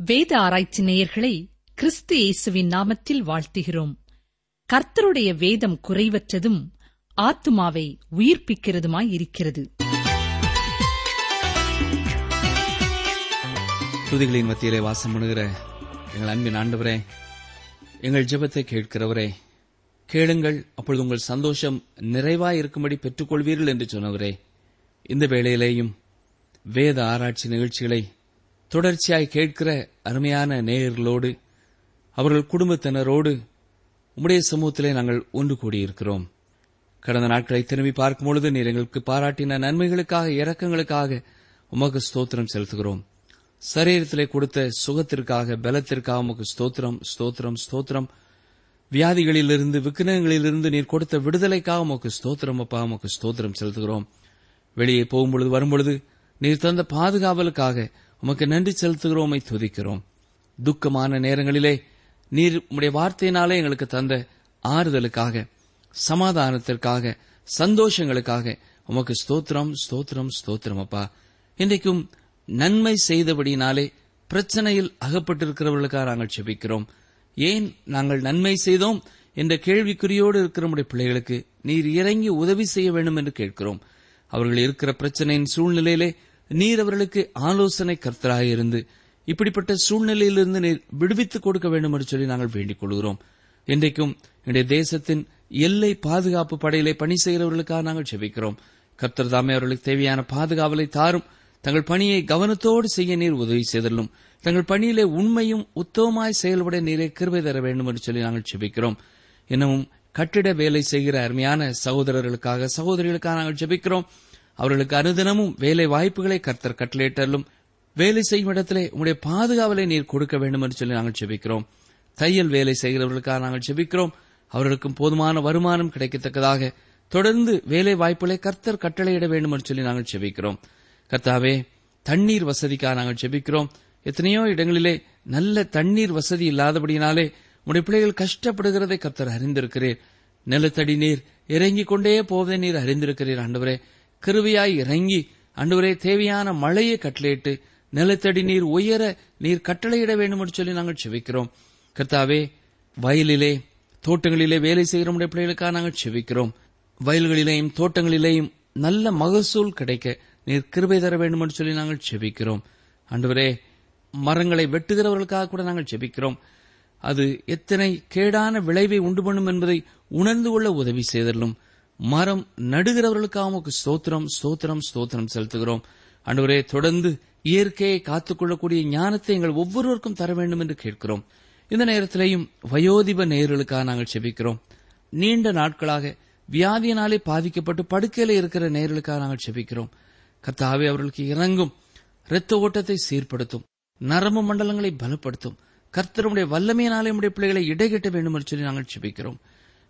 வேத ஆராய்ச்சி நேயர்களை கிறிஸ்து இயேசுவின் நாமத்தில் வாழ்த்துகிறோம். கர்த்தருடைய வேதம் குறைவற்றதும் ஆத்துமாவை உயிர்ப்பிக்கிறதுமாய் இருக்கிறது. துதிகளின் மத்தியிலே வாசம் பண்ணுகிற எங்கள் அன்பின் ஆண்டவரே எங்கள் ஜெபத்தை கேட்கிறவரே கேளுங்கள் அப்பொழுது உங்கள் சந்தோஷம் நிறைவாயிருக்கும்படி பெற்றுக்கொள்வீர்கள் என்று சொன்னவரே இந்த வேளையிலேயும் வேத ஆராய்ச்சி நிகழ்ச்சிகளை தொடர்ச்சியாய் கேட்கிற அருமையான நேயர்களோடு அவர்கள் குடும்பத்தினரோடு உம்முடைய சமூகத்திலே நாங்கள் ஒன்று கூடியிருக்கிறோம். கடந்த நாட்களை திரும்பி பார்க்கும் பொழுது நீர் எங்களுக்கு பாராட்டின நன்மைகளுக்காக இரக்கங்களுக்காக உமக்கு ஸ்தோத்திரம் செலுத்துகிறோம். சரீரத்திலே கொடுத்த சுகத்திற்காக பலத்திற்காக உமக்கு ஸ்தோத்திரம் ஸ்தோத்திரம் ஸ்தோத்திரம். வியாதிகளிலிருந்து விக்கிரகங்களிலிருந்து நீர் கொடுத்த விடுதலைக்காக உமக்கு ஸ்தோத்திரம் அப்பா உமக்கு ஸ்தோத்திரம் செலுத்துகிறோம். வெளியே போகும்பொழுது வரும்பொழுது நீர் தந்த பாதுகாவலுக்காக உமக்கு நன்றி செலுத்துகிறோமை துதிக்கிறோம். துக்கமான நேரங்களிலே நீர் உடைய வார்த்தையினாலே எங்களுக்கு தந்த ஆறுதலுக்காக சமாதானத்திற்காக சந்தோஷங்களுக்காக உமக்கு ஸ்தோத்திரம் ஸ்தோத்திரம் ஸ்தோத்திரம் அப்பா. இன்றைக்கும் நன்மை செய்தபடினாலே பிரச்சனையில் அகப்பட்டிருக்கிறவர்களுக்காக நாங்கள் செபிக்கிறோம். ஏன் நாங்கள் நன்மை செய்தோம்? என்ற கேள்விக்குறியோடு இருக்கிற நம்முடைய பிள்ளைகளுக்கு நீர் இறங்கி உதவி செய்ய வேண்டும் என்று கேட்கிறோம். அவர்கள் இருக்கிற பிரச்சனையின் சூழ்நிலையிலே நீர் அவர்களுக்கு ஆலோசனை கர்த்தராக இருந்து இப்படிப்பட்ட சூழ்நிலையிலிருந்து நீர் விடுவித்துக் கொடுக்க வேண்டும் என்று சொல்லி நாங்கள் வேண்டிக் கொள்கிறோம். இன்றைக்கும் என்னுடைய தேசத்தின் எல்லை பாதுகாப்பு படையிலே பணி செய்கிறவர்களுக்காக நாங்கள் செபிக்கிறோம் கர்த்தர் தாமே அவர்களுக்கு தேவையான பாதுகாவலை தாரும். தங்கள் பணியை கவனத்தோடு செய்ய நீர் உதவி செய்தலும் தங்கள் பணியிலே உண்மையும் உத்தமமாய் செயல்பட நீரே கிருபை தர வேண்டும் என்று சொல்லி நாங்கள் செபிக்கிறோம் இன்னமும் கட்டிட வேலை செய்கிற அருமையான சகோதரர்களுக்காக சகோதரிகளுக்காக நாங்கள் ஜெபிக்கிறோம். அவர்களுக்கு அனுதினமும் வேலை வாய்ப்புகளை கர்த்தர் கட்டளையிட்டாலும் வேலை செய்யும் இடத்திலே உங்களுடைய பாதுகாவலை நீர் கொடுக்க வேண்டும் என்று சொல்லி நாங்கள் செபிக்கிறோம் தையல் வேலை செய்கிறவர்களுக்காக நாங்கள் செபிக்கிறோம் அவர்களுக்கும் போதுமான வருமானம் கிடைக்கத்தக்கதாக தொடர்ந்து வேலை வாய்ப்புகளை கர்த்தர் கட்டளையிட வேண்டும் என்று சொல்லி நாங்கள் செபிக்கிறோம் கர்த்தாவே தண்ணீர் வசதிக்காக நாங்கள் செபிக்கிறோம் எத்தனையோ இடங்களிலே நல்ல தண்ணீர் வசதி இல்லாதபடியினாலே உடைய பிள்ளைகள் கஷ்டப்படுகிறதை கர்த்தர் அறிந்திருக்கிறீர். நிலத்தடி நீர் இறங்கிக் கொண்டே போவதை நீர் அறிந்திருக்கிறீர் ஆண்டவரே. கிருவியாய் இறங்கி அன்றுவரே தேவையான மழையை கட்டளையிட்டு நிலத்தடி நீர் உயர நீர் கட்டளையிட வேண்டும் என்று சொல்லி நாங்கள் செவிக்கிறோம் கர்த்தாவே வயலிலே தோட்டங்களிலே வேலை செய்கிற நம்முடைய பிள்ளைகளுக்காக நாங்கள் செவிக்கிறோம் வயல்களிலேயும் தோட்டங்களிலேயும் நல்ல மகசூல் கிடைக்க நீர் கிருபை தர வேண்டும் என்று சொல்லி நாங்கள் செபிக்கிறோம். அன்றுவரே மரங்களை வெட்டுகிறவர்களுக்காக கூட நாங்கள் செபிக்கிறோம். அது எத்தனை கேடான விளைவை உண்டு பண்ணும் என்பதை உணர்ந்து கொள்ள உதவி செய்தலும் மரம் நடுகிறவர்களுக்காக உமக்கு ஸ்தோத்திரம் ஸ்தோத்திரம் ஸ்தோத்திரம் செலுத்துகிறோம். அன்றுவரே தொடர்ந்து இயற்கையை காத்துக்கொள்ளக்கூடிய ஞானத்தை எங்கள் ஒவ்வொருவருக்கும் தர வேண்டும் என்று கேட்கிறோம். இந்த நேரத்திலேயும் வயோதிப நேயர்களுக்காக நாங்கள் செபிக்கிறோம். நீண்ட நாட்களாக வியாதியினாலே பாதிக்கப்பட்டு படுக்கையில இருக்கிற நேயர்களுக்காக நாங்கள் செபிக்கிறோம். கர்த்தாவே அவர்களுக்கு இறங்கும் இரத்த ஓட்டத்தை சீர்படுத்தும். நரம்பு மண்டலங்களை பலப்படுத்தும். கர்த்தருடைய வல்லமையினாலே நம்முடைய பிள்ளைகளை இடைகட்ட வேண்டும் என்று சொல்லி நாங்கள் செபிக்கிறோம்.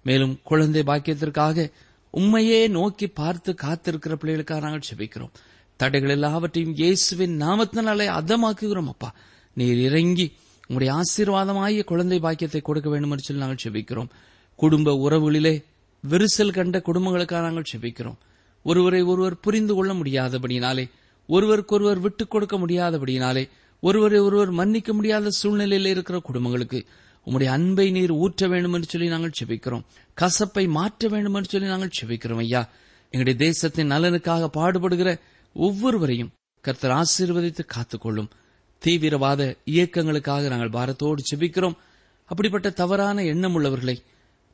மேலும் குழந்தை பாக்கியத்திற்காக உண்மையே நோக்கி பார்த்து காத்திருக்கிற பிள்ளைகளுக்காக நாங்கள் செபிக்கிறோம். தடைகள் எல்லாவற்றையும் இயேசுவின் நாமத்தினாலே அதமாக்குகிறோம் அப்பா. நீர் இறங்கி உங்களுடைய ஆசீர்வாதமாகிய குழந்தை பாக்கியத்தை கொடுக்க வேண்டும் என்று சொல்லி நாங்கள் செபிக்கிறோம். குடும்ப உறவுகளிலே விரிசல் கண்ட குடும்பங்களுக்காக நாங்கள் செபிக்கிறோம். ஒருவரை ஒருவர் புரிந்து கொள்ள முடியாதபடினாலே ஒருவருக்கொருவர் விட்டுக் கொடுக்க முடியாதபடினாலே ஒருவரை ஒருவர் மன்னிக்க முடியாத சூழ்நிலையில் இருக்கிற குடும்பங்களுக்கு உம்முடைய அன்பை நீர் ஊற்ற வேண்டும் என்று சொல்லி நாங்கள் செபிக்கிறோம். கசப்பை மாற்ற வேண்டும் என்று சொல்லி நாங்கள் செபிக்கிறோம் ஐயா. எங்களுடைய தேசத்தின் நலனுக்காக பாடுபடுகிற ஒவ்வொருவரையும் கர்த்தர் ஆசீர்வதித்து காத்துக்கொள்ளும். தீவிரவாத இயக்கங்களுக்காக நாங்கள் பாரத்தோடு செபிக்கிறோம். அப்படிப்பட்ட தவறான எண்ணம் உள்ளவர்களை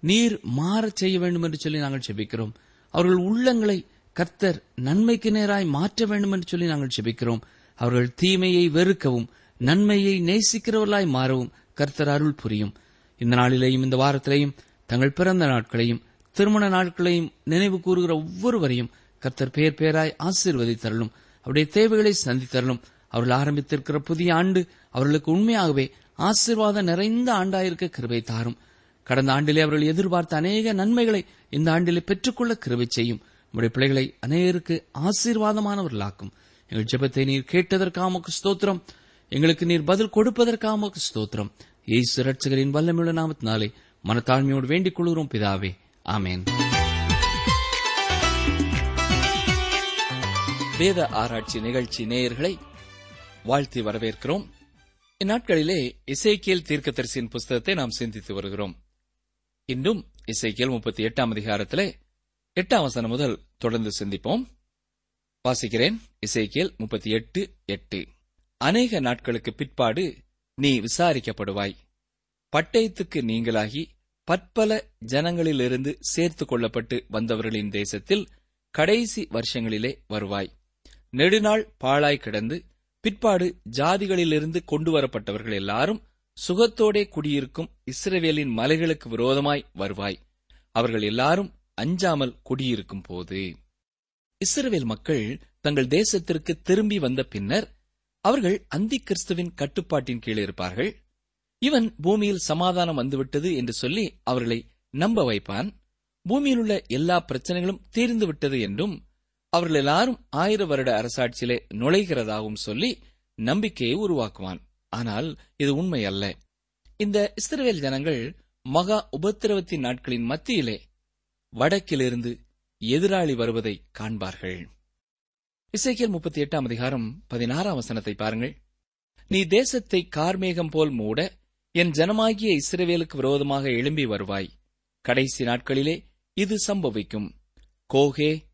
நீர் மாறச் செய்ய வேண்டும் என்று சொல்லி நாங்கள் செபிக்கிறோம். அவர்கள் உள்ளங்களை கர்த்தர் நன்மைக்கு நேராய் மாற்ற வேண்டும் என்று சொல்லி நாங்கள் செபிக்கிறோம். அவர்கள் தீமையை வெறுக்கவும் நன்மையை நேசிக்கிறவர்களாய் மாறவும் கர்த்தர் அருள் புரியும். இந்த நாளிலேயும் இந்த வாரத்திலேயும் தங்கள் பிறந்த நாட்களையும் திருமண நாட்களையும் நினைவு கூறுகிற ஒவ்வொருவரையும் கர்த்தர் பேர் பேராய் ஆசீர்வதித்தரலும் அவருடைய தேவைகளை சந்தித்தரலும் அவர்கள் ஆரம்பித்திருக்கிற புதிய ஆண்டு அவர்களுக்கு உண்மையாகவே ஆசீர்வாதம் நிறைந்த ஆண்டாயிருக்க கிருபை தாரும். கடந்த ஆண்டிலே அவர்கள் எதிர்பார்த்த அநேக நன்மைகளை இந்த ஆண்டிலே பெற்றுக்கொள்ள கிருபை செய்யும். உடைய பிள்ளைகளை அநேகருக்கு ஆசீர்வாதமானவர்களாக்கும். எங்கள் ஜெபத்தை நீர் கேட்டதற்காக ஸ்தோத்திரம். எங்களுக்கு நீர் பதில் கொடுப்பதற்காக ஸ்தோத்திரம். இயேசு ரட்சகரின் வல்லமையுள்ள நாமத்தினாலே மனத்தாழ்மையோடு வேண்டிக் கொள்கிறோம் பிதாவே. ஆமேன். வேத ஆராய்ச்சி நிகழ்ச்சி நேயர்களை வாழ்த்தி வரவேற்கிறோம். இந்நாட்களிலே இசைக்கியல் தீர்க்கதரிசியின் புஸ்தகத்தை நாம் சிந்தித்து வருகிறோம். இன்றும் இசைக்கியல் முப்பத்தி எட்டாம் அதிகாரத்திலே எட்டாம் வசனம் முதல் தொடர்ந்து சிந்திப்போம். வாசிக்கிறேன் இசைக்கியல் முப்பத்தி எட்டு எட்டு. அநேக நாட்களுக்கு பிற்பாடு நீ விசாரிக்கப்படுவாய். பட்டயத்துக்கு நீங்களாகி பற்பல ஜனங்களிலிருந்து சேர்த்துக் கொள்ளப்பட்டு வந்தவர்களின் தேசத்தில் கடைசி வருஷங்களிலே வருவாய். நெடுநாள் பாழாய் கிடந்து பிற்பாடு ஜாதிகளிலிருந்து கொண்டு வரப்பட்டவர்கள் எல்லாரும் சுகத்தோடே குடியிருக்கும் இஸ்ரவேலின் மலைகளுக்கு விரோதமாய் வருவாய். அவர்கள் எல்லாரும் அஞ்சாமல் குடியிருக்கும் போது இஸ்ரவேல் மக்கள் தங்கள் தேசத்திற்கு திரும்பி வந்த பின்னர் அவர்கள் அந்தி கிறிஸ்துவின் கட்டுப்பாட்டின் கீழே இருப்பார்கள். இவன் பூமியில் சமாதானம் வந்துவிட்டது என்று சொல்லி அவர்களை நம்ப வைப்பான். பூமியில் உள்ள எல்லா பிரச்சனைகளும் தீர்ந்து விட்டது என்றும் அவர்கள் எல்லாரும் ஆயிர வருட அரசாட்சியிலே நுழைகிறதாகவும் சொல்லி நம்பிக்கையை உருவாக்குவான். ஆனால் இது உண்மை அல்ல. இந்த இஸ்ரேல் ஜனங்கள் மகா உபத்திரவத்தின் நாட்களின் மத்தியிலே வடக்கிலிருந்து எதிராளி வருவதை காண்பார்கள். இசைக்கியல் முப்பத்தி எட்டாம் அதிகாரம் பதினாறாம் வசனத்தை பாருங்கள். நீ தேசத்தை கார்மேகம் போல் மூட என் ஜனமாகிய இஸ்ரவேலுக்கு விரோதமாக எழும்பி வருவாய். கடைசி நாட்களிலே இது சம்பவிக்கும். கோகே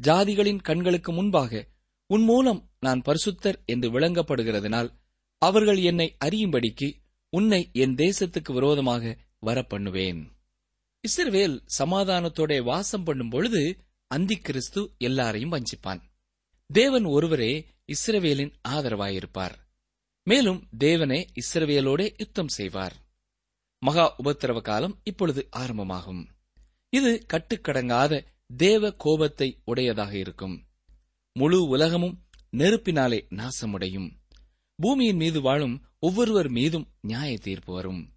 ஜாதிகளின் கண்களுக்கு முன்பாக உன் மூலம் நான் பரிசுத்தர் என்று விளங்கப்படுகிறதுனால் அவர்கள் என்னை அறியும்படிக்கு உன்னை என் தேசத்துக்கு விரோதமாக வரப்பண்ணுவேன். இஸ்ரவேல் சமாதானத்தோட வாசம் பண்ணும் பொழுது அந்தி கிறிஸ்து எல்லாரையும் வஞ்சிப்பான். தேவன் ஒருவரே இஸ்ரவேலின் ஆதரவாயிருப்பார். மேலும் தேவனே இஸ்ரவேலோட யுத்தம் செய்வார். மகா உபத்திரவ காலம் இப்பொழுது ஆரம்பமாகும். இது கட்டுக்கடங்காத தேவ கோபத்தை உடையதாக இருக்கும். முழு உலகமும் நெருப்பினாலே நாசமுடையும். பூமியின் மீது வாழும் ஒவ்வொருவர் மீதும் நியாய தீர்ப்பு வரும்.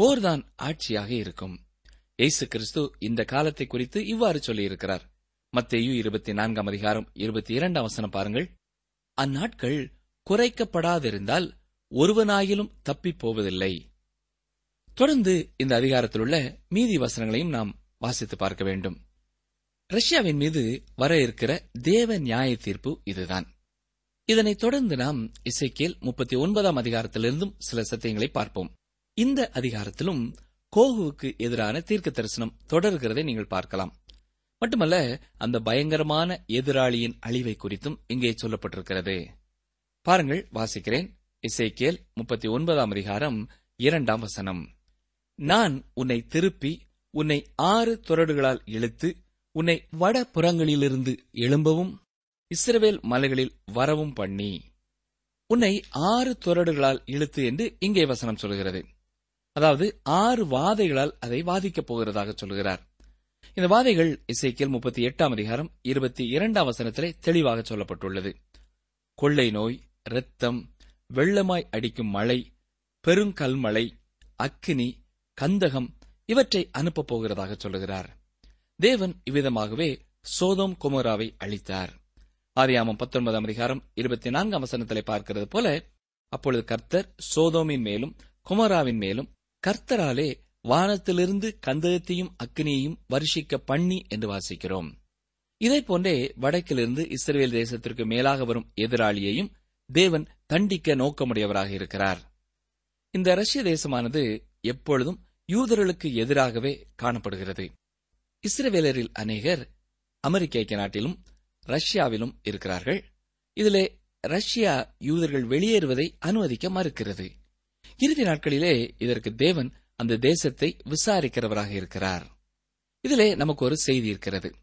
போர்தான் ஆட்சியாக இருக்கும். இயேசு கிறிஸ்து இந்த காலத்தை குறித்து இவ்வாறு சொல்லியிருக்கிறார். மத்தேயு இருபத்தி நான்காம் அதிகாரம் இருபத்தி இரண்டாம் வசனம் பாருங்கள். அந்நாட்கள் குறைக்கப்படாதிருந்தால் ஒருவனாயிலும் தப்பிப் போவதில்லை தொடர்ந்து இந்த அதிகாரத்தில் உள்ள மீதி வசனங்களையும் நாம் வாசித்து பார்க்க வேண்டும். ரஷ்யாவின் மீது வர இருக்கிற தேவ நியாய தீர்ப்பு இதுதான். இதனைத் தொடர்ந்து நாம் இசைக்கேல் முப்பத்தி ஒன்பதாம் அதிகாரத்திலிருந்தும் சில சத்தியங்களை பார்ப்போம். இந்த அதிகாரத்திலும் கோகுவுக்கு எதிரான தீர்க்க தரிசனம் தொடர்கிறதை நீங்கள் பார்க்கலாம். மட்டுமல்ல அந்த பயங்கரமான எதிராளியின் அழிவை குறித்தும் இங்கே சொல்லப்பட்டிருக்கிறது. பாருங்கள் வாசிக்கிறேன். இசைக்கேல் முப்பத்தி ஒன்பதாம் அதிகாரம் இரண்டாம் வசனம். நான் உன்னை திருப்பி உன்னை ஆறு துரடுகளால் இழுத்து உன்னை வட புறங்களிலிருந்து எழும்பவும் இஸ்ரவேல் மலைகளில் வரவும் பண்ணி. உன்னை ஆறு துரடுகளால் இழுத்து என்று இங்கே வசனம் சொல்கிறது அதாவது ஆறு வாதைகளால் அதை வாதிக்கப் போகிறதாக சொல்கிறார் இந்த வாதைகள் இசைக்கியல் முப்பத்தி எட்டாம் அதிகாரம் இருபத்தி இரண்டாம் வசனத்திலே தெளிவாக சொல்லப்பட்டுள்ளது. கொள்ளை நோய் இரத்தம் வெள்ளமாய் அடிக்கும் மழை பெருங்கல்மழை அக்கினி கந்தகம் இவற்றை அனுப்பப் போகிறதாக சொல்லுகிறார். தேவன் இவ்விதமாகவே சோதோம் குமராவை அளித்தார் ஆதியாமம் பத்தொன்பதாம் அதிகாரம் இருபத்தி நான்காம் வசனத்திலே பார்க்கிறது போல அப்பொழுது கர்த்தர் சோதோமின் மேலும் குமராவின் மேலும் கர்த்தராலே வானத்திலிருந்து கந்தகத்தையும் அக்னியையும் வருஷிக்க பண்ணி என்று வாசிக்கிறோம். இதை போன்றே வடக்கிலிருந்து இஸ்ரேல் தேசத்திற்கு மேலாக வரும் எதிராளியையும் தேவன் தண்டிக்க நோக்கமுடையவராக இருக்கிறார். இந்த ரஷ்ய தேசமானது எப்பொழுதும் யூதர்களுக்கு எதிராகவே காணப்படுகிறது. இஸ்ரவேலரில் அநேகர் அமெரிக்க ஐக்கிய நாட்டிலும் ரஷ்யாவிலும் இருக்கிறார்கள். இதிலே ரஷ்யா யூதர்கள் வெளியேறுவதை அனுமதிக்க மறுக்கிறது. இறுதி நாட்களிலே இதற்கு தேவன் அந்த தேசத்தை விசாரிக்கிறவராக இருக்கிறார். இதிலே நமக்கு ஒரு செய்தி இருக்கிறது.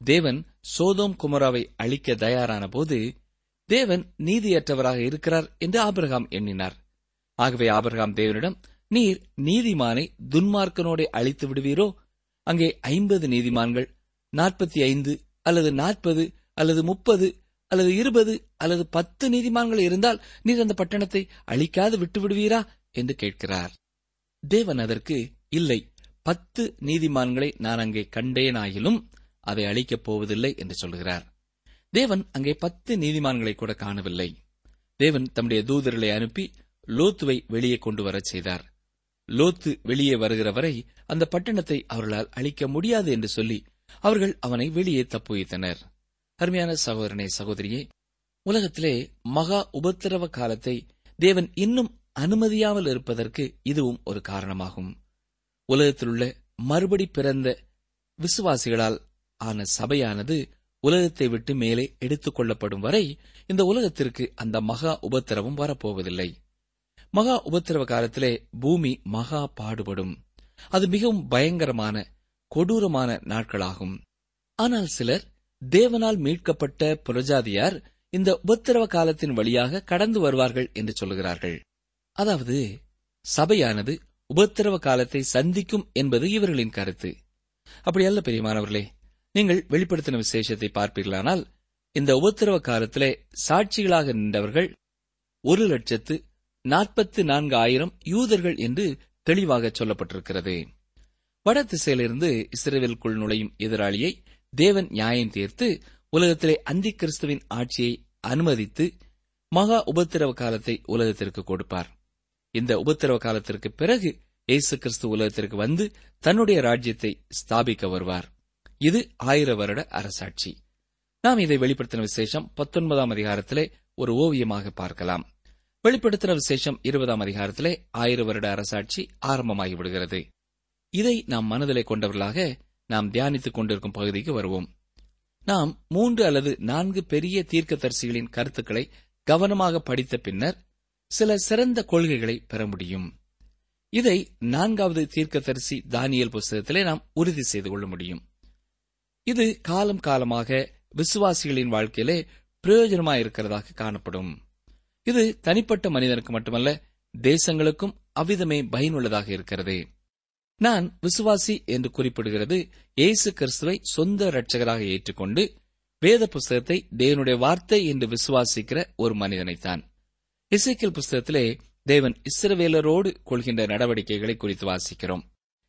தேவன் சோதோம் குமராவை அழிக்க தயாரான போது தேவன் நீதியற்றவராக இருக்கிறார் என்று ஆபிரகாம் எண்ணினார். ஆகவே ஆபிரகாம் தேவனிடம் நீர் நீதிமானை துன்மார்க்கனோட அழித்து விடுவீரோ? அங்கே ஐம்பது நீதிமான்கள் நாற்பத்தி ஐந்து அல்லது நாற்பது அல்லது முப்பது அல்லது இருபது அல்லது பத்து நீதிமான்கள் இருந்தால் நீர் அந்த பட்டணத்தை அழிக்காது விட்டு விடுவீரா? என்று கேட்கிறார். தேவன் அதற்கு இல்லை பத்து நீதிமான்களை நான் அங்கே கண்டேனாயிலும் அதை அழிக்கப் போவதில்லை என்று சொல்கிறார். தேவன் அங்கே பத்து நீதிமான்களை கூட காணவில்லை. தேவன் தம்முடைய தூதர்களை அனுப்பி லோத்துவை வெளியே கொண்டு வரச் செய்தார். லோத்து வெளியே வருகிற வரை அந்த பட்டணத்தை அவர்களால் அழிக்க முடியாது என்று சொல்லி அவர்கள் அவனை வெளியே தப்புவித்தனர். அருமையான சகோதரனே சகோதரியே உலகத்திலே மகா உபத்திரவ காலத்தை தேவன் இன்னும் அனுமதியாமல் இருப்பதற்கு இதுவும் ஒரு காரணமாகும். உலகத்திலுள்ள மறுபடி பிறந்த விசுவாசிகளால் ஆன சபையானது உலகத்தை விட்டு மேலே எடுத்துக் கொள்ளப்படும் வரை இந்த உலகத்திற்கு அந்த மகா உபத்திரவம் வரப்போவதில்லை. மகா உபத்திரவ காலத்திலே பூமி மகா பாடுபடும். அது மிகவும் பயங்கரமான கொடூரமான நாட்களாகும். ஆனால் சிலர் தேவனால் மீட்கப்பட்ட புரஜாதியார் இந்த உபத்திரவ காலத்தின் வழியாக கடந்து வருவார்கள் என்று சொல்கிறார்கள் அதாவது சபையானது உபத்திரவ காலத்தை சந்திக்கும் என்பது இவர்களின் கருத்து. அப்படி அல்ல பெரியமானவர்களே. நீங்கள் வெளிப்படுத்தின விசேஷத்தை பார்ப்பீர்களானால் இந்த உபத்திரவ காலத்திலே சாட்சிகளாக நின்றவர்கள் ஒரு லட்சத்து நாற்பத்தி நான்கு ஆயிரம் யூதர்கள் என்று தெளிவாக சொல்லப்பட்டிருக்கிறது. வட திசையிலிருந்து இஸ்ரேலுக்குள் நுழையும் எதிராளியை தேவன் நியாயம் தீர்த்து உலகத்திலே அந்தி கிறிஸ்துவின் ஆட்சியை அனுமதித்து மகா உபத்திரவ காலத்தை உலகத்திற்கு கொடுப்பார். இந்த உபத்திரவ காலத்திற்கு பிறகு இயேசு கிறிஸ்து உலகத்திற்கு வந்து தன்னுடைய ராஜ்யத்தை ஸ்தாபிக்க வருவார். இது ஆயிர வருட அரசாட்சி. நாம் இதை வெளிப்படுத்தின விசேஷம் பத்தொன்பதாம் அதிகாரத்திலே ஒரு ஓவியமாக பார்க்கலாம். வெளிப்படுத்தின விசேஷம் இருபதாம் அதிகாரத்திலே ஆயிர வருட அரசாட்சி ஆரம்பமாகி விடுகிறது. இதை நாம் மனதிலே கொண்டவர்களாக நாம் தியானித்துக் கொண்டிருக்கும் பகுதிக்கு வருவோம். நாம் மூன்று அல்லது நான்கு பெரிய தீர்க்கதரிசிகளின் கருத்துக்களை கவனமாக படித்த பின்னர் சில சிறந்த கொள்கைகளை பெற முடியும். இதை நான்காவது தீர்க்கதரிசி தானியல் புஸ்தகத்திலே நாம் உறுதி செய்து கொள்ள முடியும். இது காலம் காலமாக விசுவாசிகளின் வாழ்க்கையிலே பிரயோஜனமாயிருக்கிறதாக காணப்படும். இது தனிப்பட்ட மனிதனுக்கு மட்டுமல்ல தேசங்களுக்கும் அவ்விதமே பயனுள்ளதாக இருக்கிறது. நான் விசுவாசி என்று குறிப்பிடுகிறது இயேசு கிறிஸ்துவை சொந்த இரட்சகராக ஏற்றுக்கொண்டு வேத புஸ்தகத்தை தேவனுடைய வார்த்தை என்று விசுவாசிக்கிற ஒரு மனிதனைத்தான். இசைக்கல் புஸ்தகத்திலே தேவன் இஸ்ரவேலரோடு கொள்கின்ற நடவடிக்கைகளை குறித்து வாசிக்கிறோம்.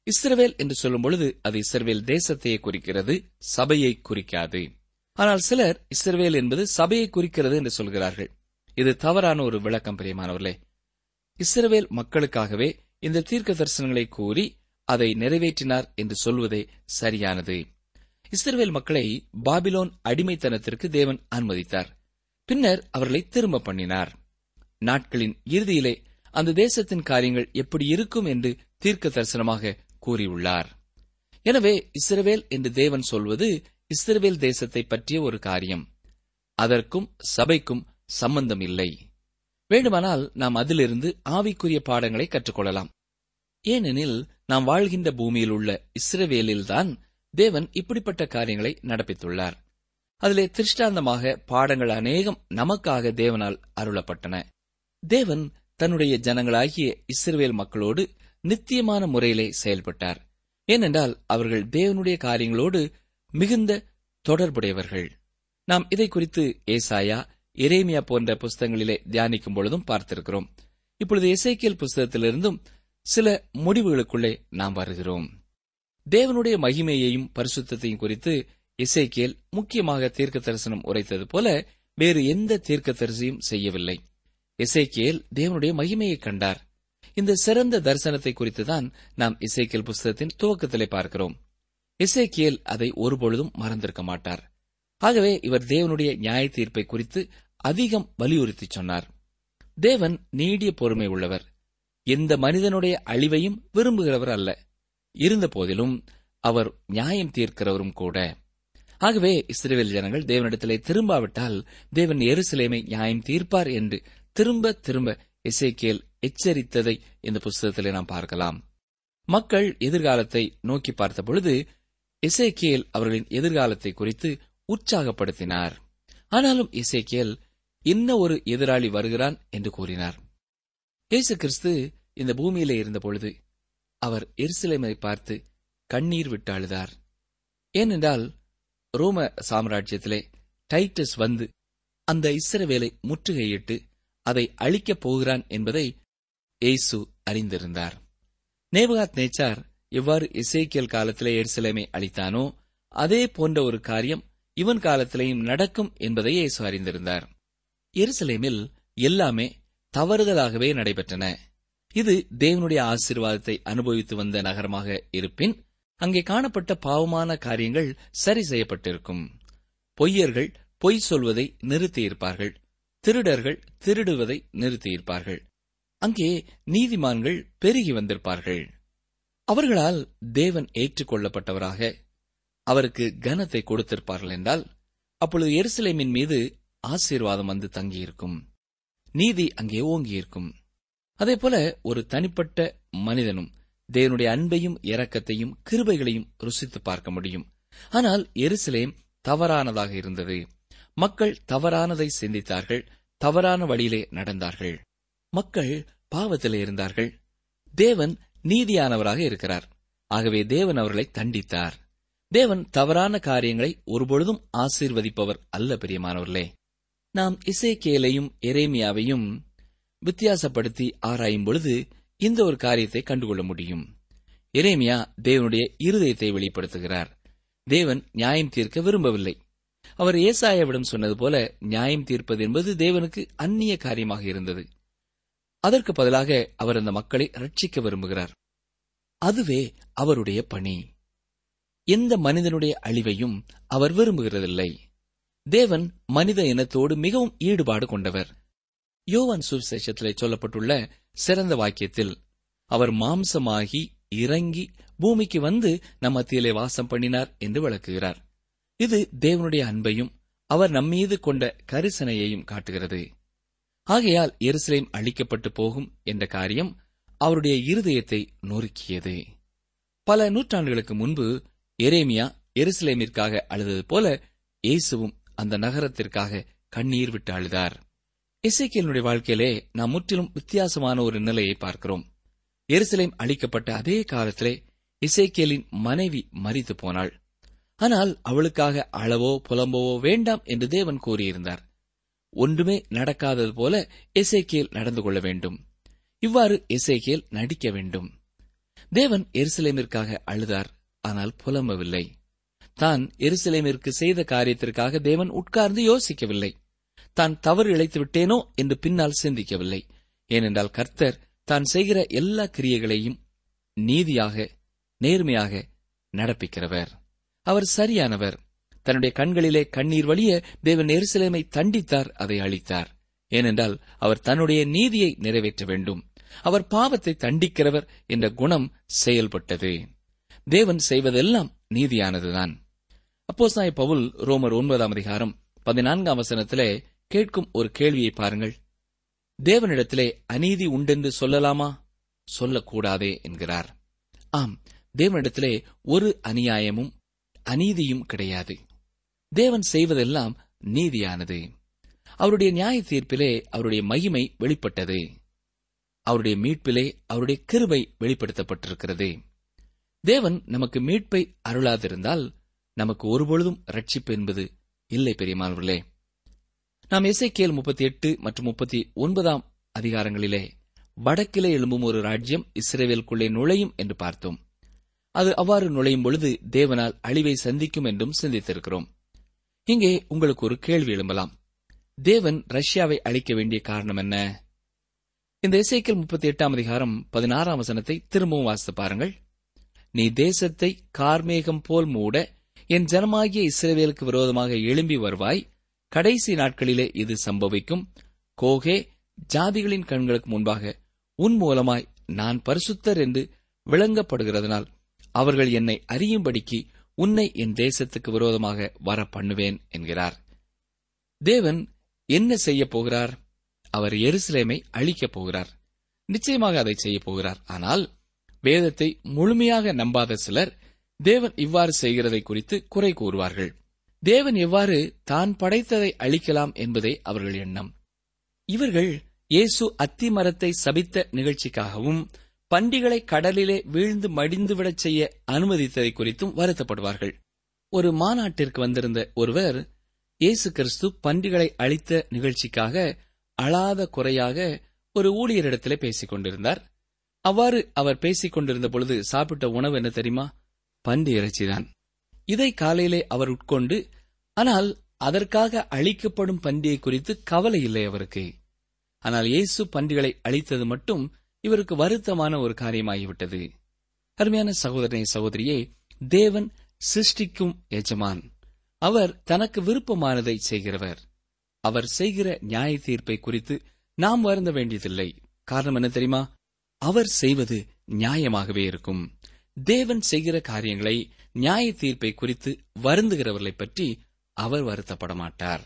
இஸ்ரவேல் என்று சொல்லும் பொழுது அது இஸ்ரவேல் தேசத்தையே குறிக்கிறது சபையை குறிக்காது. ஆனால் சிலர் இஸ்ரவேல் என்பது சபையை குறிக்கிறது என்று சொல்கிறார்கள். இது தவறான ஒரு விளக்கம் பிரியமானவர்களே. இஸ்ரவேல் மக்களுக்காகவே இந்த தீர்க்க தரிசனங்களை கூறி அதை நிறைவேற்றினார் என்று சொல்வதே சரியானது. இஸ்ரவேல் மக்களை பாபிலோன் அடிமைத்தனத்திற்கு தேவன் அனுமதித்தார். பின்னர் அவர்களை திரும்ப பண்ணினார். நாட்களின் இறுதியிலே அந்த தேசத்தின் காரியங்கள் எப்படி இருக்கும் என்று தீர்க்க தரிசனமாக கூறியுள்ளார். எனவே இஸ்ரவேல் என்று தேவன் சொல்வது இஸ்ரவேல் தேசத்தை பற்றிய ஒரு காரியம். அதற்கும் சபைக்கும் சம்பந்தம் இல்லை. வேண்டுமானால் நாம் அதிலிருந்து ஆவிக்குரிய பாடங்களை கற்றுக்கொள்ளலாம். ஏனெனில் நாம் வாழ்கின்ற பூமியில் உள்ள இஸ்ரவேலில்தான் தேவன் இப்படிப்பட்ட காரியங்களை நடப்பித்துள்ளார். அதிலே திருஷ்டாந்தமாக பாடங்கள் அநேகம் நமக்காக தேவனால் அருளப்பட்டன. தேவன் தன்னுடைய ஜனங்களாகிய இஸ்ரவேல் மக்களோடு நித்தியமான முறையிலே செயல்பட்டார். ஏனென்றால் அவர்கள் தேவனுடைய காரியங்களோடு மிகுந்த தொடர்புடையவர்கள். நாம் இதை குறித்து ஏசாயா எரேமியா போன்ற புஸ்தகங்களிலே தியானிக்கும் பொழுதும் பார்த்திருக்கிறோம். இப்பொழுது இசைக்கியல் புஸ்தகத்திலிருந்தும் சில முடிவுகளுக்குள்ளே நாம் வருகிறோம். தேவனுடைய மகிமையையும் பரிசுத்தையும் குறித்து இசைக்கியல் முக்கியமாக தீர்க்க தரிசனம் உரைத்தது போல வேறு எந்த தீர்க்க தரிசியும் செய்யவில்லை. இசைக்கியல் தேவனுடைய மகிமையை கண்டார். இந்த சிறந்த தரிசனத்தை குறித்துதான் நாம் இசைக்கியல் புஸ்தகத்தின் துவக்கத்திலே பார்க்கிறோம். இசைக்கியல் அதை ஒருபொழுதும் மறந்திருக்க மாட்டார். ஆகவே இவர் தேவனுடைய நியாய தீர்ப்பை குறித்து அதிகம் வலியுறுத்தி சொன்னார். தேவன் நீடிய பொறுமை உள்ளவர். எந்த மனிதனுடைய அழிவையும் விரும்புகிறவர் அல்ல. இருந்த போதிலும் அவர் நியாயம் தீர்க்கிறவரும் கூட. ஆகவே இஸ்ரேல் ஜனங்கள் தேவனிடத்திலே திரும்பாவிட்டால் தேவன் எருசலேமை நியாயம் தீர்ப்பார் என்று திரும்ப திரும்ப இசைக்கேல் எச்சரித்ததை இந்த புஸ்தகத்திலே நாம் பார்க்கலாம். மக்கள் எதிர்காலத்தை நோக்கி பார்த்த பொழுது இசைக்கேல் அவர்களின் எதிர்காலத்தை குறித்து உற்சாகப்படுத்தினார். ஆனாலும் இசைக்கேல் இன்ன ஒரு எதிராளி வருகிறான் என்று கூறினார். இயேசு கிறிஸ்து இந்த பூமியிலே இருந்த பொழுது அவர் எருசலேமை பார்த்து கண்ணீர் விட்டு அழுதார். ஏனென்றால் ரோம சாம்ராஜ்யத்திலே டைட்டஸ் வந்து அந்த இஸ்ரவேலை முற்றுகையிட்டு அதை அழிக்கப் போகிறான் என்பதை ஏசு அறிந்திருந்தார். நேவகாத் நேச்சார் எவ்வாறு இசைக்கியல் காலத்திலே எருசலேமை அளித்தானோ அதே போன்ற ஒரு காரியம் இவன் காலத்திலேயும் நடக்கும் என்பதை இயேசு அறிந்திருந்தார். எருசலேமில் எல்லாமே தவறுதலாகவே நடைபெற்றன. இது தேவனுடைய ஆசீர்வாதத்தை அனுபவித்து வந்த நகரமாக இருப்பின் அங்கே காணப்பட்ட பாவமான காரியங்கள் சரி செய்யப்பட்டிருக்கும். பொய்யர்கள் பொய் சொல்வதை நிறுத்தியிருப்பார்கள். திருடர்கள் திருடுவதை நிறுத்தியிருப்பார்கள். அங்கே நீதிமான்கள் பெருகி வந்திருப்பார்கள். அவர்களால் தேவன் ஏற்றுக்கொள்ளப்பட்டவராக அவருக்கு கனத்தை கொடுத்திருப்பார்கள் என்றால் அப்பொழுது எருசலேமின் மீது ஆசீர்வாதம் வந்து தங்கியிருக்கும். நீதி அங்கே ஓங்கியிருக்கும். அதேபோல ஒரு தனிப்பட்ட மனிதனும் தேவனுடைய அன்பையும் இரக்கத்தையும் கிருபைகளையும் ருசித்து பார்க்க முடியும். ஆனால் எருசலேம் தவறானதாக இருந்தது. மக்கள் தவறானதை சிந்தித்தார்கள் தவறான வழியிலே நடந்தார்கள். மக்கள் பாவத்திலே இருந்தார்கள். தேவன் நீதியானவராக இருக்கிறார். ஆகவே தேவன் அவர்களை தண்டித்தார். தேவன் தவறான காரியங்களை ஒருபொழுதும் ஆசீர்வதிப்பவர் அல்ல பிரியமானவர்களே. நாம் இசைக்கேலையும் எரேமியாவையும் வித்தியாசப்படுத்தி ஆராயும் பொழுது இந்த ஒரு காரியத்தை கண்டுகொள்ள முடியும். எரேமியா தேவனுடைய இருதயத்தை வெளிப்படுத்துகிறார். தேவன் நியாயம் தீர்க்க விரும்பவில்லை. அவர் ஏசாயாவிடம் சொன்னது போல நியாயம் தீர்ப்பது என்பது தேவனுக்கு அந்நிய காரியமாக இருந்தது. அதற்கு பதிலாக அவர் அந்த மக்களை ரட்சிக்க விரும்புகிறார். அதுவே அவருடைய பணி. எந்த மனிதனுடைய அழிவையும் அவர் விரும்புகிறதில்லை. தேவன் மனித இனத்தோடு மிகவும் ஈடுபாடு கொண்டவர். யோவான் சுவிசேஷத்திலே சொல்லப்பட்டுள்ள சிறந்த வாக்கியத்தில் அவர் மாம்சமாகி இறங்கி பூமிக்கு வந்து நம் மத்தியிலே வாசம் பண்ணினார் என்று விளக்குகிறார். இது தேவனுடைய அன்பையும் அவர் நம்மீது கொண்ட கரிசனையையும் காட்டுகிறது. ஆகையால் எருசலேம் அழிக்கப்பட்டு போகும் என்ற காரியம் அவருடைய இருதயத்தை நொறுக்கியது. பல நூற்றாண்டுகளுக்கு முன்பு எரேமியா எருசலேமிற்காக அழுதது போல இயேசுவும் அந்த நகரத்திற்காக கண்ணீர் விட்டு அழுதார். இசைக்கியலுடைய வாழ்க்கையிலே நாம் முற்றிலும் வித்தியாசமான ஒரு நிலையை பார்க்கிறோம். எருசலேம் அழிக்கப்பட்ட அதே காலத்திலே இசைக்கியலின் மனைவி மறித்து போனாள். ஆனால் அவளுக்காக அளவோ புலம்பவோ வேண்டாம் என்று தேவன் கூறியிருந்தார். ஒன்றுமே நடக்காதது போல எசேக்கியல் நடந்து கொள்ள வேண்டும். இவ்வாறு எசேக்கியல் நடிக்க வேண்டும். தேவன் எருசலேமிற்காக அழுதார் ஆனால் புலம்பவில்லை. தான் எருசலேமிற்கு செய்த காரியத்திற்காக தேவன் உட்கார்ந்து யோசிக்கவில்லை. தான் தவறு இழைத்து விட்டேனோ என்று பின்னால் சிந்திக்கவில்லை. ஏனென்றால் கர்த்தர் தான் செய்கிற எல்லா கிரியைகளையும் நீதியாக நேர்மையாக நடப்பிக்கிறவர். அவர் சரியானவர். தன்னுடைய கண்களிலே கண்ணீர் வழிய தேவன் எருசலேமை தண்டித்தார் அதை அளித்தார் ஏனென்றால் அவர் தன்னுடைய நீதியை நிறைவேற்ற வேண்டும். அவர் பாவத்தை தண்டிக்கிறவர் என்ற குணம் செயல்பட்டது. தேவன் செய்வதெல்லாம் நீதியானதுதான். அப்போஸ்தாய பவுல் ரோமர் ஒன்பதாம் அதிகாரம் பதினான்காம் வசனத்திலே கேட்கும் ஒரு கேள்வியை பாருங்கள். தேவனிடத்திலே அநீதி உண்டென்று சொல்லலாமா? சொல்லக்கூடாதே என்கிறார். ஆம் தேவனிடத்திலே ஒரு அநியாயமும் அநீதியும் கிடையாது. தேவன் செய்வதெல்லாம் நீதியானது. அவருடைய நியாய தீர்ப்பிலே அவருடைய மகிமை வெளிப்பட்டது. அவருடைய மீட்பிலே அவருடைய கிருபை வெளிப்படுத்தப்பட்டிருக்கிறது. தேவன் நமக்கு மீட்பை அருளாதிருந்தால் நமக்கு ஒருபொழுதும் ரட்சிப்பு என்பது இல்லை பெரியமானவர்களே. நாம் இசைக்கேல் முப்பத்தி எட்டு மற்றும் முப்பத்தி ஒன்பதாம் அதிகாரங்களிலே வடக்கிலே எழும்பும் ஒரு ராஜ்யம் இஸ்ரேவேலுக்குள்ளே நுழையும் என்று பார்த்தோம். அது அவ்வாறு நுழையும் பொழுது தேவனால் அழிவை சந்திக்கும் என்றும் சிந்தித்திருக்கிறோம். இங்கே உங்களுக்கு ஒரு கேள்வி எழும்பலாம். தேவன் ரஷ்யாவை அழிக்க வேண்டிய காரணம் என்ன? இந்த இசைக்கல் முப்பத்தி எட்டாம் அதிகாரம் பதினாறாம் வசனத்தை திரும்பவும் வாசித்து பாருங்கள். நீ தேசத்தை கார்மேகம் போல் மூட என் ஜனமாகிய இஸ்ரேவேலுக்கு விரோதமாக எழும்பி வருவாய். கடைசி நாட்களிலே இது சம்பவிக்கும். கோகே ஜாதிகளின் கண்களுக்கு முன்பாக உன் மூலமாய் நான் பரிசுத்தர் என்று விளங்கப்படுகிறதனால் அவர்கள் என்னை அறியும்படிக்கு உன்னை என் தேசத்துக்கு விரோதமாக வர பண்ணுவேன் என்கிறார். தேவன் என்ன செய்யப் போகிறார்? அவர் எருசலேமை அழிக்கப் போகிறார். நிச்சயமாக அதை செய்யப் போகிறார். ஆனால் வேதத்தை முழுமையாக நம்பாத சிலர் தேவன் இவ்வாறு செய்கிறதை குறித்து குறை கூறுவார்கள். தேவன் எவ்வாறு தான் படைத்ததை அழிக்கலாம் என்பதே அவர்கள் எண்ணம். இவர்கள் இயேசு அத்தி மரத்தை சபித்த நிகழ்ச்சிக்காகவும் பண்டிகளை கடலிலே வீழ்ந்து மடிந்துவிடச் செய்ய அனுமதித்ததை குறித்தும் வருத்தப்படுவார்கள். ஒரு மாநாட்டிற்கு வந்திருந்த ஒருவர் இயேசு கிறிஸ்து பண்டிகளை அழித்த நிகழ்ச்சிக்காக அழாத குறையாக ஒரு ஊழியரிடத்திலே பேசிக் கொண்டிருந்தார். அவ்வாறு அவர் பேசிக் கொண்டிருந்த பொழுது சாப்பிட்ட உணவு என்ன தெரியுமா? பண்டி இறைச்சிதான். இதை காலையிலே அவர் உட்கொண்டு ஆனால் அதற்காக அழிக்கப்படும் பண்டிகை குறித்து கவலை இல்லை அவருக்கு. ஆனால் இயேசு பண்டிகளை அழித்தது மட்டும் இவருக்கு வருத்தமான ஒரு காரியமாகிவிட்டது. அருமையான சகோதரனை சகோதரியே தேவன் சிருஷ்டிக்கும் எஜமான். அவர் தனக்கு விருப்பமானதை செய்கிறவர். அவர் செய்கிற நியாய தீர்ப்பை குறித்து நாம் வருந்த வேண்டியதில்லை. காரணம் என்ன தெரியுமா? அவர் செய்வது நியாயமாகவே இருக்கும். தேவன் செய்கிற காரியங்களை நியாய தீர்ப்பை குறித்து வருந்துகிறவர்களை பற்றி அவர் வருத்தப்பட மாட்டார்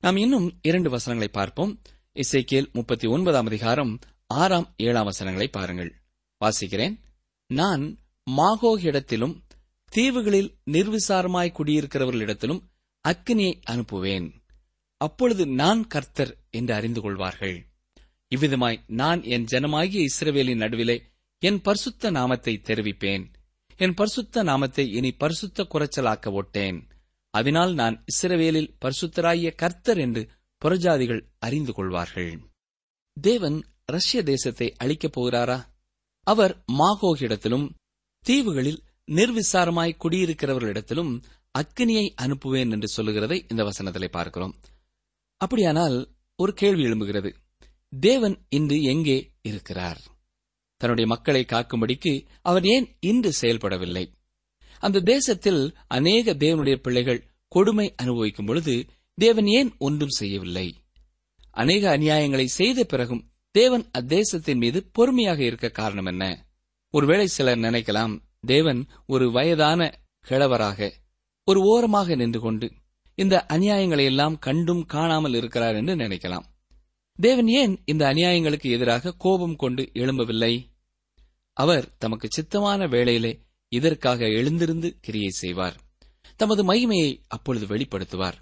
நாம் இன்னும் இரண்டு வசனங்களை பார்ப்போம். இசைக்கேல் முப்பத்தி ஒன்பதாம் அதிகாரம் ஆறாம் ஏழாம் வசனங்களை பாருங்கள். வாசிக்கிறேன். நான் மாகோகிடத்திலும் தீவுகளில் நிர்விசாரமாய் குடியிருக்கிறவர்களிடத்திலும் அக்கினியை அனுப்புவேன். அப்பொழுது நான் கர்த்தர் என்று அறிந்து கொள்வார்கள். இவ்விதமாய் நான் என் ஜனமாகிய இஸ்ரவேலின் நடுவிலே என் பரிசுத்த நாமத்தை தெரிவிப்பேன். என் பரிசுத்த நாமத்தை இனி பரிசுத்த குறைச்சலாக்க ஒட்டேன் அதனால் நான் இஸ்ரவேலில் பரிசுத்தராகிய கர்த்தர் என்று புறஜாதிகள் அறிந்து கொள்வார்கள். தேவன் ரஷ்ய தேசத்தை அழிக்கப் போகிறாரா? அவர் மாகோகிடத்திலும் தீவுகளில் நிர்விசாரமாய் குடியிருக்கிறவர்களிடத்திலும் அக்கினியை அனுப்புவேன் என்று சொல்லுகிறதை இந்த வசனத்திலே பார்க்கிறோம். அப்படியானால் ஒரு கேள்வி எழும்புகிறது. தேவன் இன்று எங்கே இருக்கிறார்? தன்னுடைய மக்களை காக்கும்படிக்கு அவர் ஏன் இன்று செயல்படவில்லை? அந்த தேசத்தில் அநேக தேவனுடைய பிள்ளைகள் கொடுமை அனுபவிக்கும் பொழுது தேவன் ஏன் ஒன்றும் செய்யவில்லை? அநேக அநியாயங்களை செய்த பிறகும் தேவன் அத்தேசத்தின் மீது பொறுமையாக இருக்க காரணம் என்ன? ஒருவேளை சிலர் நினைக்கலாம் தேவன் ஒரு வயதான கிழவராக ஒரு ஓரமாக நின்று கொண்டு இந்த அநியாயங்களை எல்லாம் கண்டும் காணாமல் இருக்கிறார் என்று நினைக்கலாம். தேவன் ஏன் இந்த அநியாயங்களுக்கு எதிராக கோபம் கொண்டு எழும்பவில்லை? அவர் தமக்கு சித்தமான வேளையிலே இதற்காக எழுந்திருந்து கிரியை செய்வார். தமது மகிமையை அப்பொழுது வெளிப்படுத்துவார்.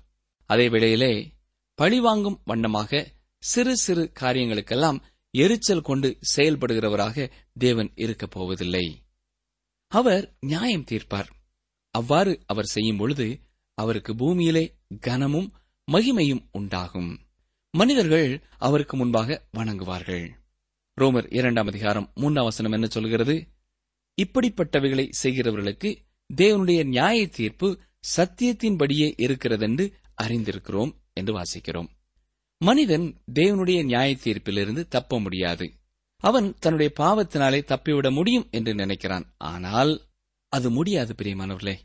அதே வேளையிலே பழிவாங்கும் வண்ணமாக சிறு சிறு காரியங்களுக்கெல்லாம் எரிச்சல் கொண்டு செயல்படுகிறவராக தேவன் இருக்கப் போவதில்லை. அவர் நியாயம் தீர்ப்பார். அவ்வாறு அவர் செய்யும் பொழுது அவருக்கு பூமியிலே கனமும் மகிமையும் உண்டாகும். மனிதர்கள் அவருக்கு முன்பாக வணங்குவார்கள். ரோமர் இரண்டாம் அதிகாரம் மூன்றாம் வசனம் என்ன சொல்கிறது? இப்படிப்பட்டவைகளை செய்கிறவர்களுக்கு தேவனுடைய நியாய தீர்ப்பு சத்தியத்தின்படியே இருக்கிறதென்று அறிந்திருக்கிறோம் என்று வாசிக்கிறோம். மனிதன் தேவனுடைய நியாய தீர்ப்பிலிருந்து தப்ப முடியாது. அவன் தன்னுடைய பாவத்தினாலே தப்பிவிட முடியும் என்று நினைக்கிறான். ஆனால் அது முடியாது பிரியமானவர்களே.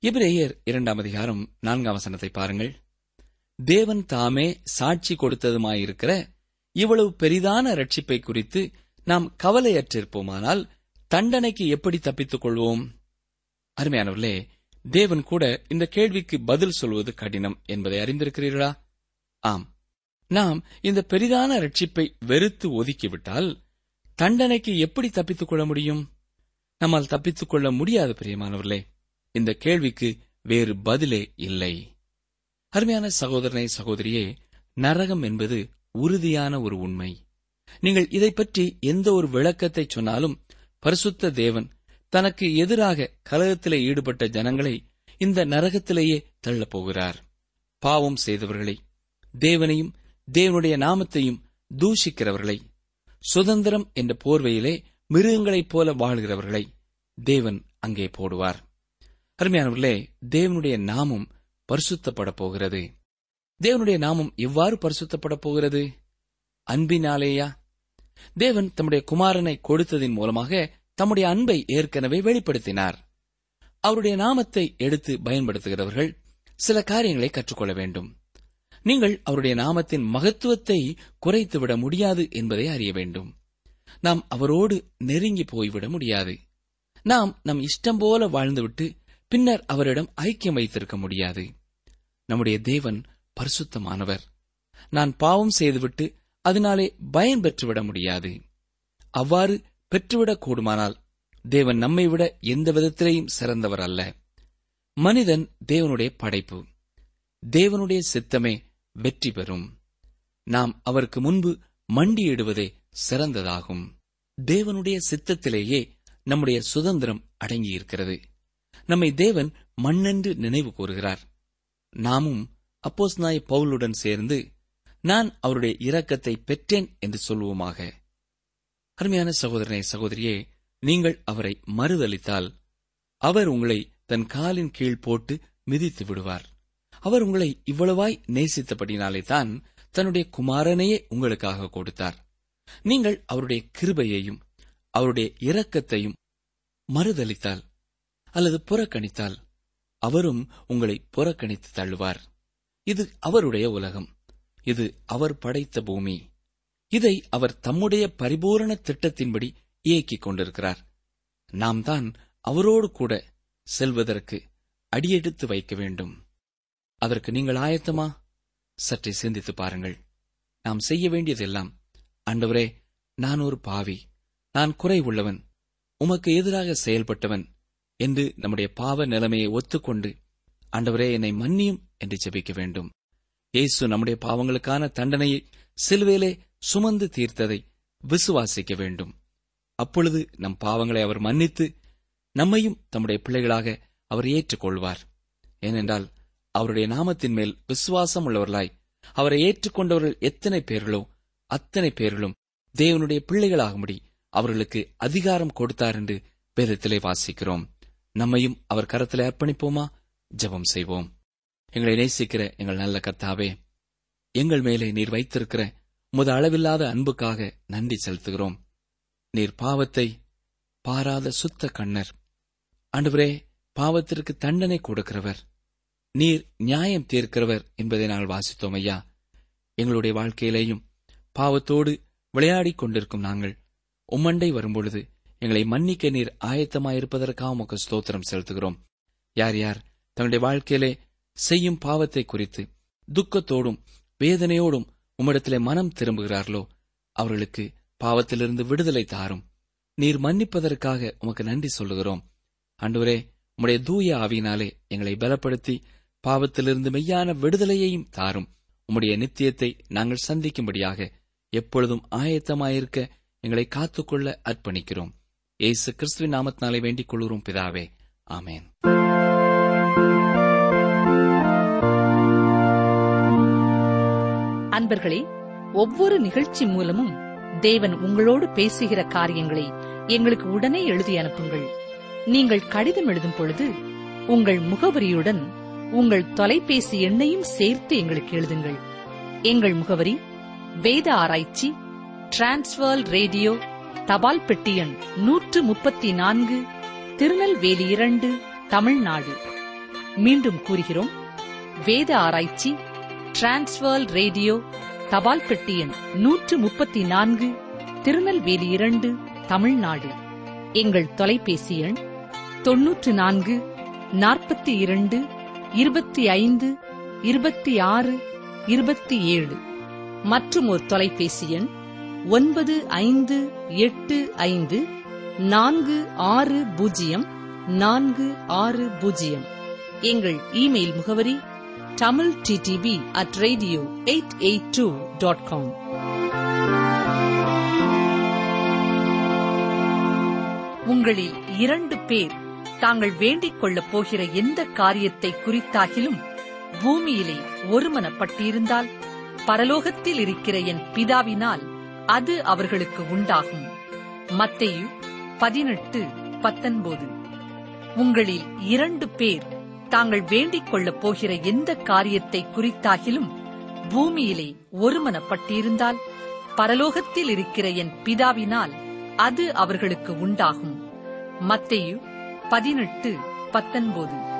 இப்ரேயர் இரண்டாம் அதிகாரம் நான்காம் வசனத்தை பாருங்கள். தேவன் தாமே சாட்சி கொடுத்ததுமாயிருக்கிற இவ்வளவு பெரிதான ரட்சிப்பை குறித்து நாம் கவலையற்றிருப்போமானால் தண்டனைக்கு எப்படி தப்பித்துக் கொள்வோம்? அருமையானவர்களே தேவன் கூட இந்த கேள்விக்கு பதில் சொல்வது கடினம் என்பதை அறிந்திருக்கிறீர்களா? ஆம். நாம் இந்த பெரிதான ரட்சிப்பை வெறுத்து ஒதுக்கிவிட்டால் தண்டனைக்கு எப்படி தப்பித்துக் கொள்ள முடியும்? நம்மால் தப்பித்துக் கொள்ள முடியாது பிரியமானவர்களே. இந்த கேள்விக்கு வேறு பதிலே இல்லை. அருமையான சகோதரனை சகோதரியே நரகம் என்பது உறுதியான ஒரு உண்மை. நீங்கள் இதை பற்றி எந்த ஒரு விளக்கத்தை சொன்னாலும் பரிசுத்த தேவன் தனக்கு எதிராக கலகத்திலே ஈடுபட்ட ஜனங்களை இந்த நரகத்திலேயே தள்ளப்போகிறார் பாவம் செய்தவர்களை தேவனையும் தேவனுடைய நாமத்தையும் தூஷிக்கிறவர்களை. சுதந்திரம் என்ற போர்வையிலே மிருகங்களைப் போல வாழ்கிறவர்களை தேவன் அங்கே போடுவார். அருமையானவர்களே தேவனுடைய நாமம் பரிசுத்தப்பட போகிறது. தேவனுடைய நாமம் எவ்வாறு பரிசுத்தப்பட போகிறது? அன்பினாலேயா? தேவன் தம்முடைய குமாரனை கொடுத்ததின் மூலமாக தம்முடைய அன்பை ஏற்கனவே வெளிப்படுத்தினார். அவருடைய நாமத்தை எடுத்து பயன்படுத்துகிறவர்கள் சில காரியங்களை கற்றுக்கொள்ள வேண்டும். நீங்கள் அவருடைய நாமத்தின் மகத்துவத்தை குறைத்துவிட முடியாது என்பதை அறிய வேண்டும். நாம் அவரோடு நெருங்கி போய்விட முடியாது. நாம் நம் இஷ்டம் போல வாழ்ந்துவிட்டு பின்னர் அவரிடம் ஐக்கியம் வைத்திருக்க முடியாது. நம்முடைய தேவன் பரிசுத்தமானவர். நான் பாவம் செய்துவிட்டு அதனாலே பயன் பெற்றுவிட முடியாது. அவ்வாறு பெற்றுவிடக் கூடுமானால் தேவன் நம்மை விட எந்த விதத்திலேயும் சிறந்தவர் அல்ல. மனிதன் தேவனுடைய படைப்பு. தேவனுடைய சித்தமே வெற்றி பெறும். நாம் அவருக்கு முன்பு மண்டியிடுவதே சிறந்ததாகும். தேவனுடைய சித்தத்திலேயே நம்முடைய சுதந்திரம் அடங்கியிருக்கிறது. நம்மை தேவன் மண்ணென்று நினைவு கூறுகிறார். நாமும் அப்போஸ் நாய் பவுலுடன் சேர்ந்து நான் அவருடைய இரக்கத்தை பெற்றேன் என்று சொல்வோமாக அருமையான சகோதரனை சகோதரியே நீங்கள் அவரை மறுதளித்தால் அவர் உங்களை தன் காலின் கீழ் போட்டு மிதித்து விடுவார். அவர் உங்களை இவ்வளவாய் நேசித்தபடினாலே தான் தன்னுடைய குமாரனையே உங்களுக்காக கொடுத்தார். நீங்கள் அவருடைய கிருபையையும் அவருடைய இரக்கத்தையும் மறுதளித்தால் அல்லது புறக்கணித்தால் அவரும் உங்களை புறக்கணித்து தள்ளுவார். இது அவருடைய உலகம். இது அவர் படைத்த பூமி. இதை அவர் தம்முடைய பரிபூரண திட்டத்தின்படி இயக்கிக் கொண்டிருக்கிறார். நாம் தான் அவரோடு கூட செல்வதற்கு அடியெடுத்து வைக்க வேண்டும். அதற்கு நீங்கள் ஆயத்தமா? சற்றே சிந்தித்து பாருங்கள். நாம் செய்ய வேண்டியதெல்லாம் ஆண்டவரே நான் ஒரு பாவி. நான் குறை உள்ளவன். உமக்கு எதிராக செயல்பட்டவன் என்று நம்முடைய பாவ நிலைமையை ஒத்துக்கொண்டு ஆண்டவரே என்னை மன்னியும் என்று ஜெபிக்க வேண்டும். இயேசு நம்முடைய பாவங்களுக்கான தண்டனையை சிலுவேலே சுமந்து தீர்த்ததை விசுவாசிக்க வேண்டும். அப்பொழுது நம் பாவங்களை அவர் மன்னித்து நம்மையும் தம்முடைய பிள்ளைகளாக அவர் ஏற்றுக்கொள்வார். ஏனென்றால் அவருடைய நாமத்தின் மேல் விசுவாசம் உள்ளவர்களாய் அவரை ஏற்றுக்கொண்டவர்கள் எத்தனை பேர்களோ அத்தனை பேர்களும் தேவனுடைய பிள்ளைகளாகும்படி அவர்களுக்கு அதிகாரம் கொடுத்தார் என்று வேதத்திலே வாசிக்கிறோம். நம்மையும் அவர் கரத்தில் அர்ப்பணிப்போமா? ஜெபம் செய்வோம். எங்களை நேசிக்கிற எங்கள் நல்ல கர்த்தாவே எங்கள் மேலே நீர் வைத்திருக்கிற முத அளவில்லாத அன்புக்காக நன்றி செலுத்துகிறோம். நீர் பாவத்தை பாராத சுத்த கண்ணர். அன்றுவரே பாவத்திற்கு தண்டனை கொடுக்கிறவர். நீர் நியாயம் தீர்க்கிறவர் என்பதை நாங்கள் வாசித்தோம் ஐயா. எங்களுடைய வாழ்க்கையிலேயும் பாவத்தோடு விளையாடிக் கொண்டிருக்கும் நாங்கள் உம்மண்டை வரும்பொழுது எங்களை மன்னிக்க நீர் ஆயத்தமாயிருப்பதற்காக உமக்கு ஸ்தோத்திரம் செலுத்துகிறோம். யார் யார் தங்களுடைய வாழ்க்கையிலே செய்யும் பாவத்தை குறித்து துக்கத்தோடும் வேதனையோடும் உம்மிடத்திலே மனம் திரும்புகிறார்களோ அவர்களுக்கு பாவத்திலிருந்து விடுதலை தாரும். நீர் மன்னிப்பதற்காக உமக்கு நன்றி சொல்லுகிறோம். அன்றுவரே உம்முடைய தூய ஆவியினாலே எங்களை பலப்படுத்தி பாவத்திலிருந்து மெய்யான விடுதலையையும் தாரும். உம்முடைய நித்தியத்தை நாங்கள் சந்திக்கும்படியாக எப்பொழுதும் ஆயத்தமாயிருக்க எங்களை காத்துக்கொள்ள அர்ப்பணிக்கிறோம். ஏசு கிறிஸ்துவின் நாமத்தினாலே வேண்டிக் கொள்கிறோம் பிதாவே. ஆமேன். அன்பர்களே ஒவ்வொரு நிகழ்ச்சி மூலமும் தேவன் உங்களோடு பேசுகிற காரியங்களை எங்களுக்கு உடனே எழுதி அனுப்புங்கள். நீங்கள் கடிதம் எழுதும் பொழுது உங்கள் முகவரியுடன் உங்கள் தொலைபேசி எண்ணையும் சேர்த்து எங்களுக்கு எழுதுங்கள். எங்கள் முகவரி வேத ஆராய்ச்சி டிரான்ஸ்வர் ரேடியோ தபால் பெட்டி எண் நூற்று முப்பத்தி நான்கு திருநெல்வேலி இரண்டு தமிழ்நாடு. மீண்டும் கூறுகிறோம் வேத ஆராய்ச்சி டிரான்ஸ்வர் ரேடியோ தபால் பெட்டி எண் நூற்று முப்பத்தி நான்கு திருநெல்வேலி இரண்டு தமிழ்நாடு. எங்கள் தொலைபேசி எண் தொன்னூற்று நான்கு நாற்பத்தி இரண்டு இருபத்தி ஐந்து இருபத்தி ஆறு இருபத்தி ஏழு. மற்றும் ஒரு தொலைபேசி எண் ஒன்பது ஐந்து எட்டு ஐந்து நான்கு ஆறு பூஜ்ஜியம் நான்கு ஆறு பூஜ்ஜியம். எங்கள் இமெயில் முகவரி Tamil DTP at radio eight eight two dot com. உங்களில் இரண்டு பேர் தாங்கள் வேண்டிக் கொள்ளப் போகிற எந்த காரியத்தை குறித்தாகிலும் பூமியிலே ஒருமனப்பட்டிருந்தால் பரலோகத்தில் இருக்கிற என் பிதாவினால் அது அவர்களுக்கு உண்டாகும். மத்தேயு பதினெட்டு பத்தொன்பது. உங்களில் இரண்டு பேர் தாங்கள் வேண்டிக் கொள்ளப் போகிற எந்த காரியத்தை குறித்தாகிலும் பூமியிலே ஒருமனப்பட்டிருந்தால் பரலோகத்தில் இருக்கிற என் பிதாவினால் அது அவர்களுக்கு உண்டாகும். மத்தேயு பதினெட்டு பத்தொன்பது.